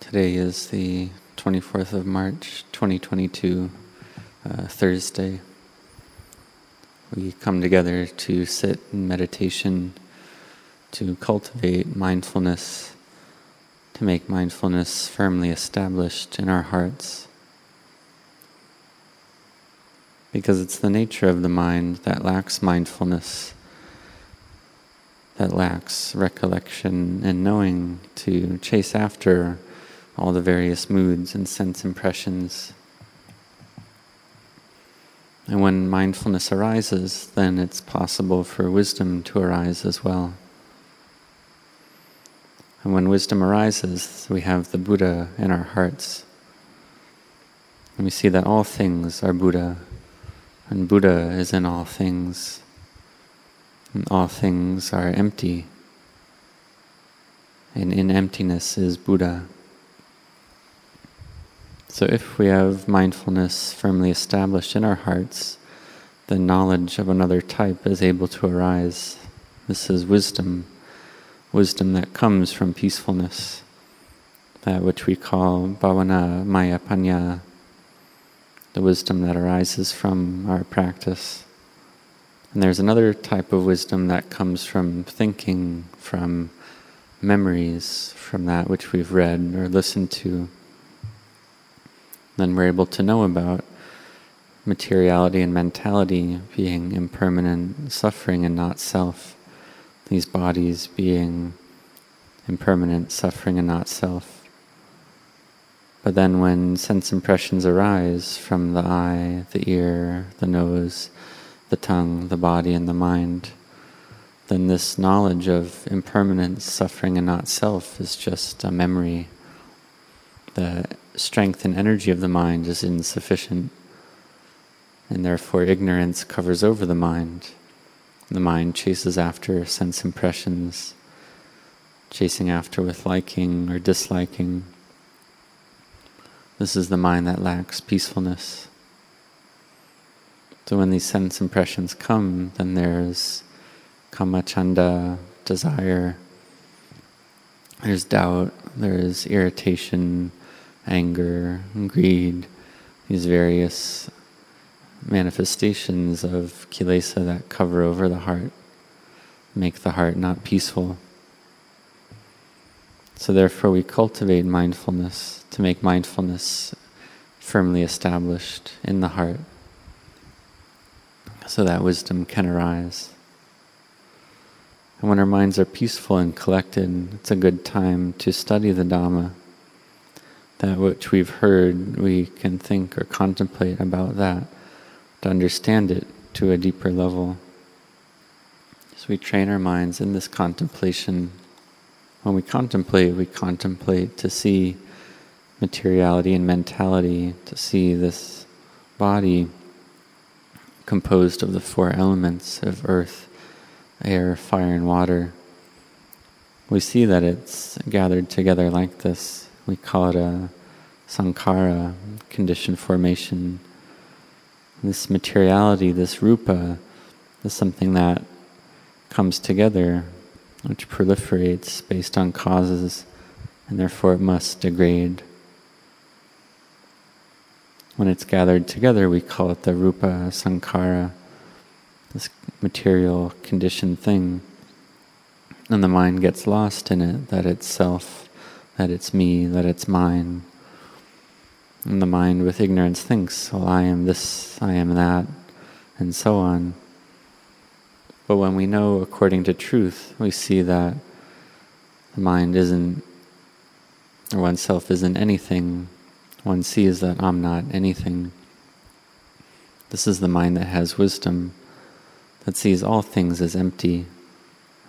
Today is the 24th of March 2022, uh, Thursday. We come together to sit in meditation, to cultivate mindfulness, to make mindfulness firmly established in our hearts. Because it's the nature of the mind that lacks mindfulness that lacks recollection and knowing to chase after all the various moods and sense impressions. And when mindfulness arises, then it's possible for wisdom to arise as well. And when wisdom arises, we have the Buddha in our hearts. And we see that all things are Buddha, and Buddha is in all things all things are empty, and in emptiness is Buddha. So, if we have mindfulness firmly established in our hearts, then knowledge of another type is able to arise. This is wisdom, wisdom that comes from peacefulness, that which we call bhavana maya panya, the wisdom that arises from our practice. And there's another type of wisdom that comes from thinking, from memories, from that which we've read or listened to. Then we're able to know about materiality and mentality being impermanent, suffering and not self. These bodies being impermanent, suffering and not self. But then when sense impressions arise from the eye, the ear, the nose, the tongue, the body, and the mind, then this knowledge of impermanence, suffering, and not self is just a memory. The strength and energy of the mind is insufficient, and therefore ignorance covers over the mind. The mind chases after sense impressions, chasing after with liking or disliking. This is the mind that lacks peacefulness. So when these sense impressions come, then there's kamachanda, desire, there's doubt, there's irritation, anger, greed, these various manifestations of kilesa that cover over the heart, make the heart not peaceful. So, therefore, we cultivate mindfulness to make mindfulness firmly established in the heart so that wisdom can arise. And when our minds are peaceful and collected, it's a good time to study the Dhamma. That which we've heard, we can think or contemplate about that, to understand it to a deeper level. So we train our minds in this contemplation. When we contemplate, we contemplate to see materiality and mentality, to see this body composed of the four elements of earth, air, fire, and water. We see that it's gathered together like this. We call it a sankhara, conditioned formation. This materiality, this rupa, is something that comes together, which proliferates based on causes, and therefore it must degrade. When it's gathered together, we call it the rupa sankhara, this material conditioned thing. And the mind gets lost in it, that it's self, that it's me, that it's mine. And the mind with ignorance thinks, well, I am this, I am that, and so on. But when we know according to truth, we see that the mind isn't, or oneself isn't anything one sees that I'm not anything. This is the mind that has wisdom, that sees all things as empty,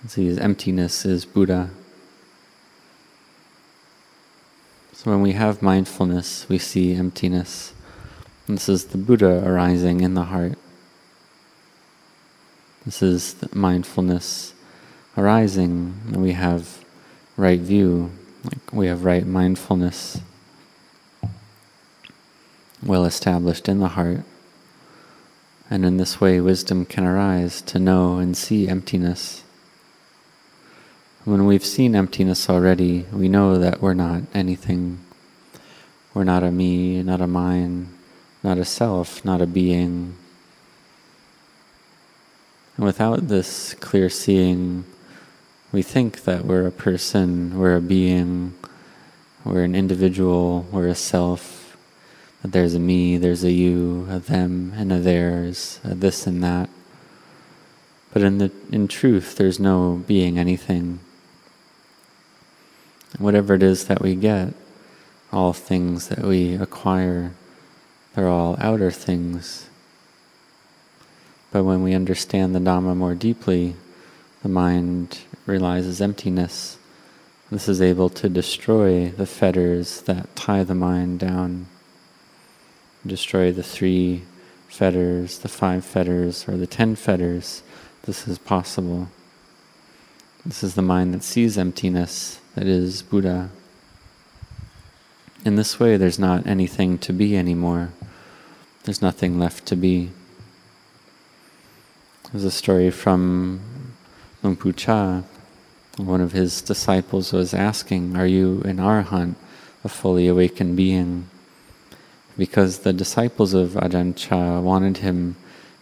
sees emptiness as Buddha. So when we have mindfulness, we see emptiness. This is the Buddha arising in the heart. This is mindfulness arising, and we have right view, like we have right mindfulness well established in the heart. And in this way, wisdom can arise to know and see emptiness. When we've seen emptiness already, we know that we're not anything. We're not a me, not a mine, not a self, not a being. And without this clear seeing, we think that we're a person, we're a being, we're an individual, we're a self, there's a me, there's a you, a them, and a theirs, a this and that. But in, the, in truth, there's no being anything. Whatever it is that we get, all things that we acquire, they're all outer things. But when we understand the Dhamma more deeply, the mind realizes emptiness. This is able to destroy the fetters that tie the mind down, destroy the three fetters, the five fetters, or the ten fetters. This is possible. This is the mind that sees emptiness, that is Buddha. In this way, there's not anything to be anymore. There's nothing left to be. There's a story from Luang Pu Chah. One of his disciples was asking, Are you an arahant, a fully awakened being? Because the disciples of Ajahn Chah wanted him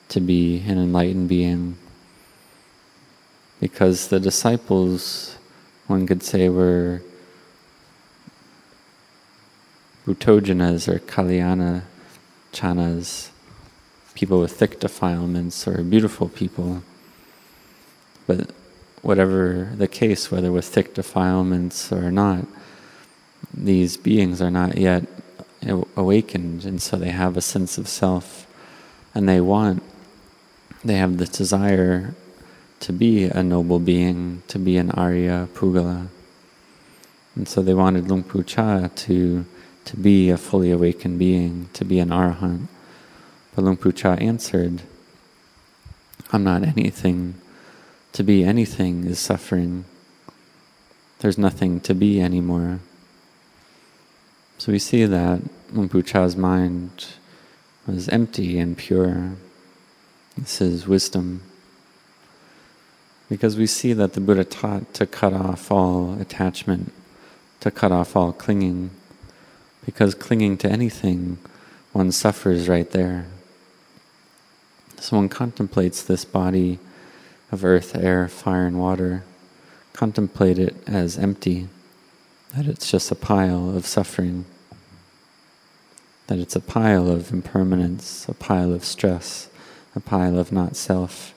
to be an enlightened being. Because the disciples, one could say, were Puthujjanas or Kalyana Chanas, people with thick defilements or beautiful people. But whatever the case, whether with thick defilements or not, these beings are not yet awakened, and so they have a sense of self, and they want, they have the desire to be a noble being, to be an Arya Puggala. And so they wanted Luang Pu Chah to to be a fully awakened being, to be an arahant. But Luang Pu Chah answered, I'm not anything. To be anything is suffering. There's nothing to be anymore. So we see that Pu mind was empty and pure. This is wisdom. Because we see that the Buddha taught to cut off all attachment, to cut off all clinging because clinging to anything, one suffers right there. So one contemplates this body of earth, air, fire, and water. Contemplate it as empty, that it's just a pile of suffering, that it's a pile of impermanence, a pile of stress, a pile of not self.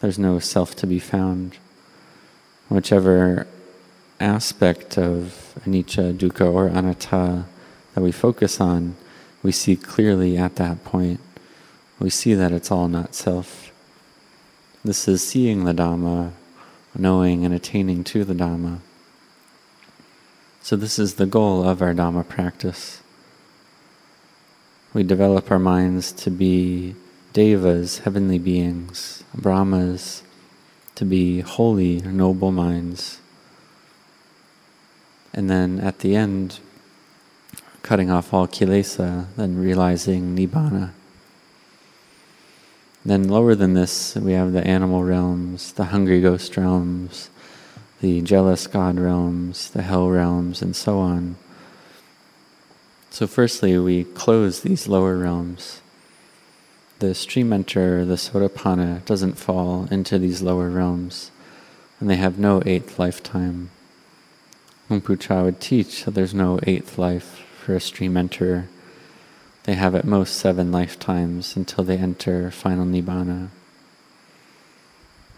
There's no self to be found. Whichever aspect of anicca, dukkha, or anatta that we focus on, we see clearly at that point. We see that it's all not self. This is seeing the Dhamma, knowing and attaining to the Dhamma. So, this is the goal of our Dhamma practice. We develop our minds to be devas, heavenly beings, brahmas, to be holy, noble minds. And then at the end, cutting off all kilesa, then realizing nibbana. Then lower than this, we have the animal realms, the hungry ghost realms, the jealous god realms, the hell realms, and so on. So, firstly, we close these lower realms. The stream enter, the sotapanna, doesn't fall into these lower realms, and they have no eighth lifetime. Luang Pu Chah would teach that there's no eighth life for a stream enterer. They have at most seven lifetimes until they enter final nibbana.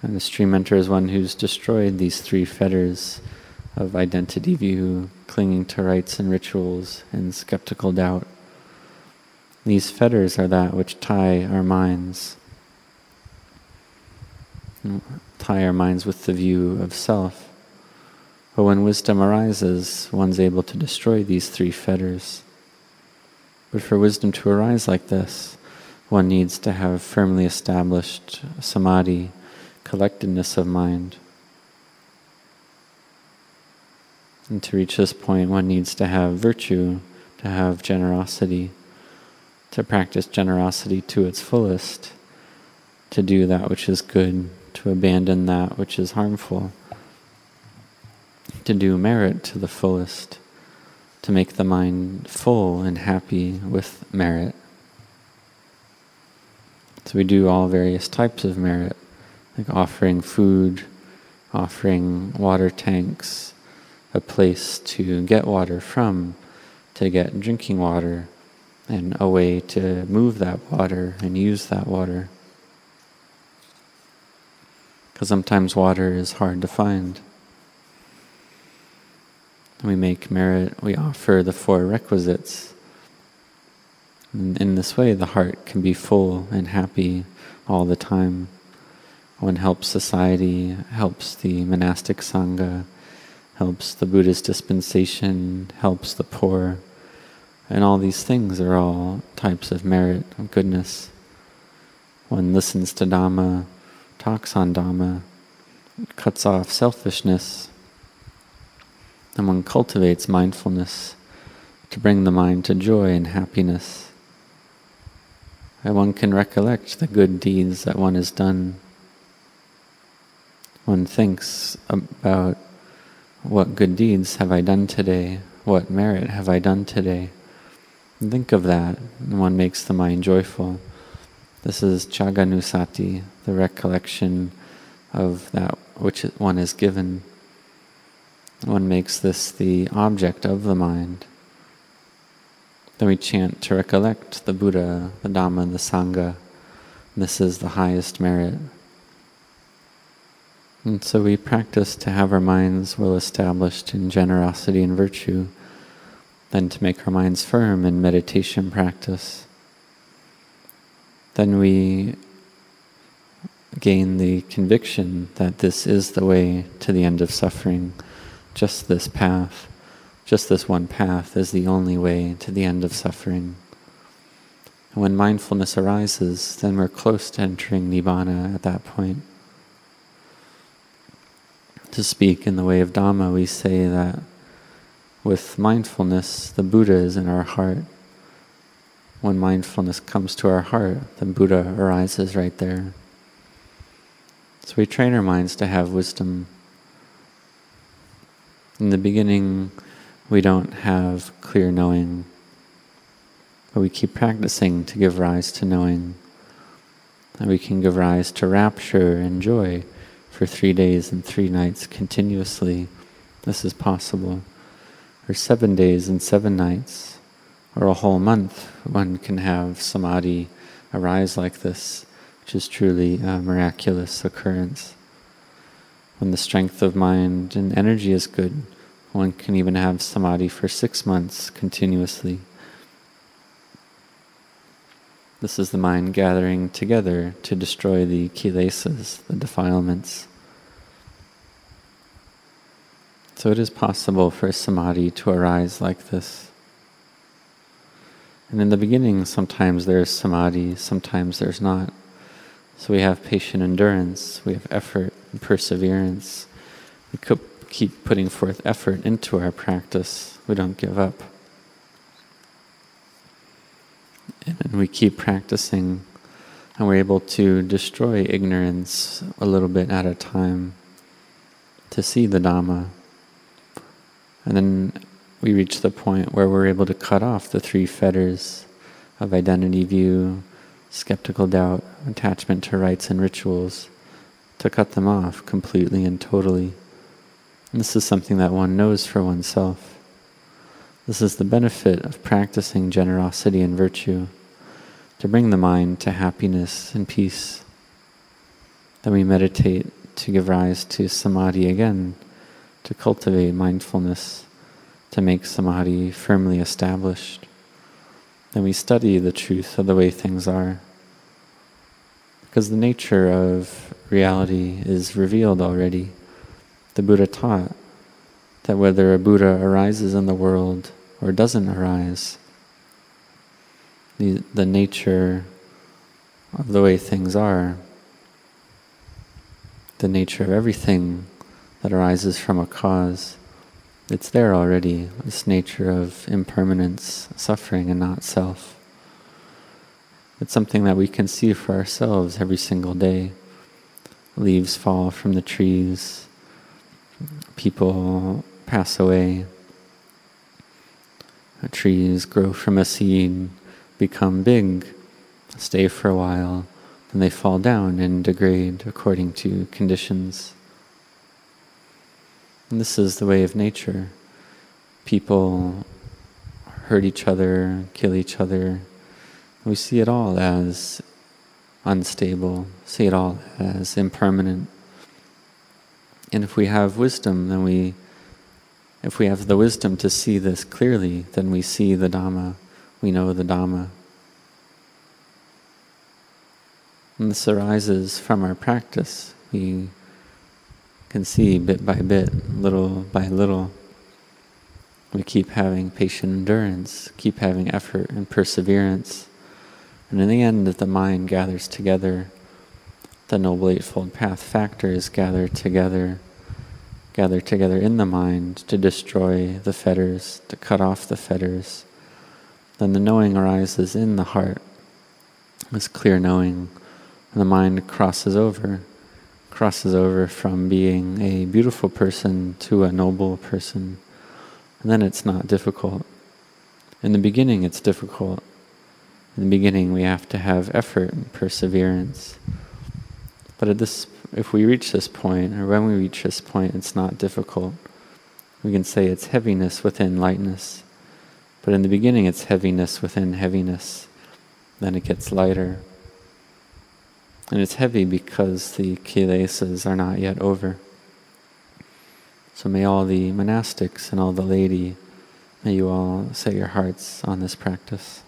And the stream enterer is one who's destroyed these three fetters of identity view, clinging to rites and rituals, and skeptical doubt. These fetters are that which tie our minds, tie our minds with the view of self. But when wisdom arises, one's able to destroy these three fetters. But for wisdom to arise like this, one needs to have firmly established samadhi, collectedness of mind. And to reach this point, one needs to have virtue, to have generosity, to practice generosity to its fullest, to do that which is good, to abandon that which is harmful to do merit to the fullest, to make the mind full and happy with merit. So we do all various types of merit, like offering food, offering water tanks, a place to get water from, to get drinking water, and a way to move that water and use that water. Because sometimes water is hard to find. We make merit, we offer the four requisites in this way, the heart can be full and happy all the time. One helps society, helps the monastic sangha, helps the Buddhist dispensation, helps the poor. And all these things are all types of merit, of goodness. One listens to Dhamma, talks on Dhamma, cuts off selfishness, and one cultivates mindfulness to bring the mind to joy and happiness and one can recollect the good deeds that one has done. One thinks about what good deeds have I done today? What merit have I done today? Think of that, and one makes the mind joyful. This is Caganussati, the recollection of that which one has given. One makes this the object of the mind. Then we chant to recollect the Buddha, the Dhamma, the Sangha. This is the highest merit. And so we practice to have our minds well established in generosity and virtue, then to make our minds firm in meditation practice. Then we gain the conviction that this is the way to the end of suffering, just this path. Just this one path is the only way to the end of suffering. And when mindfulness arises, then we're close to entering Nibbana at that point. To speak in the way of Dhamma, we say that with mindfulness, the Buddha is in our heart. When mindfulness comes to our heart, the Buddha arises right there. So we train our minds to have wisdom. In the beginning, we don't have clear knowing, but we keep practicing to give rise to knowing. And we can give rise to rapture and joy for three days and three nights continuously. This is possible. Or seven days and seven nights, or a whole month, one can have samadhi arise like this, which is truly a miraculous occurrence. When the strength of mind and energy is good, one can even have samadhi for six months continuously. This is the mind gathering together to destroy the kilesas, the defilements. So it is possible for samadhi to arise like this. And in the beginning, sometimes there's samadhi, sometimes there's not. So we have patient endurance, we have effort and perseverance. We keep putting forth effort into our practice. We don't give up. And we keep practicing, and we're able to destroy ignorance a little bit at a time to see the Dhamma. And then we reach the point where we're able to cut off the three fetters of identity view, skeptical doubt, attachment to rites and rituals, to cut them off completely and totally. This is something that one knows for oneself. This is the benefit of practicing generosity and virtue, to bring the mind to happiness and peace. Then we meditate to give rise to samadhi again, to cultivate mindfulness, to make samadhi firmly established. Then we study the truth of the way things are. Because the nature of reality is revealed already the Buddha taught that whether a Buddha arises in the world or doesn't arise, the, the nature of the way things are, the nature of everything that arises from a cause, it's there already, this nature of impermanence, suffering, and not self. It's something that we can see for ourselves every single day. Leaves fall from the trees, people pass away. Trees grow from a seed, become big, stay for a while, then they fall down and degrade according to conditions. And this is the way of nature. People hurt each other, kill each other. We see it all as unstable, see it all as impermanent. And if we have wisdom, then we, if we have the wisdom to see this clearly, then we see the Dhamma, we know the Dhamma. And this arises from our practice. We can see bit by bit, little by little. We keep having patient endurance, keep having effort and perseverance. And in the end, the mind gathers together. The Noble Eightfold Path factors gather together, gather together in the mind to destroy the fetters, to cut off the fetters. Then the knowing arises in the heart, this clear knowing and the mind crosses over, crosses over from being a beautiful person to a noble person. And then it's not difficult. In the beginning, it's difficult. In the beginning, we have to have effort and perseverance. But at this, if we reach this point, or when we reach this point, it's not difficult. We can say it's heaviness within lightness. But in the beginning, it's heaviness within heaviness. Then it gets lighter. And it's heavy because the kilesas are not yet over. So may all the monastics and all the laity, may you all set your hearts on this practice.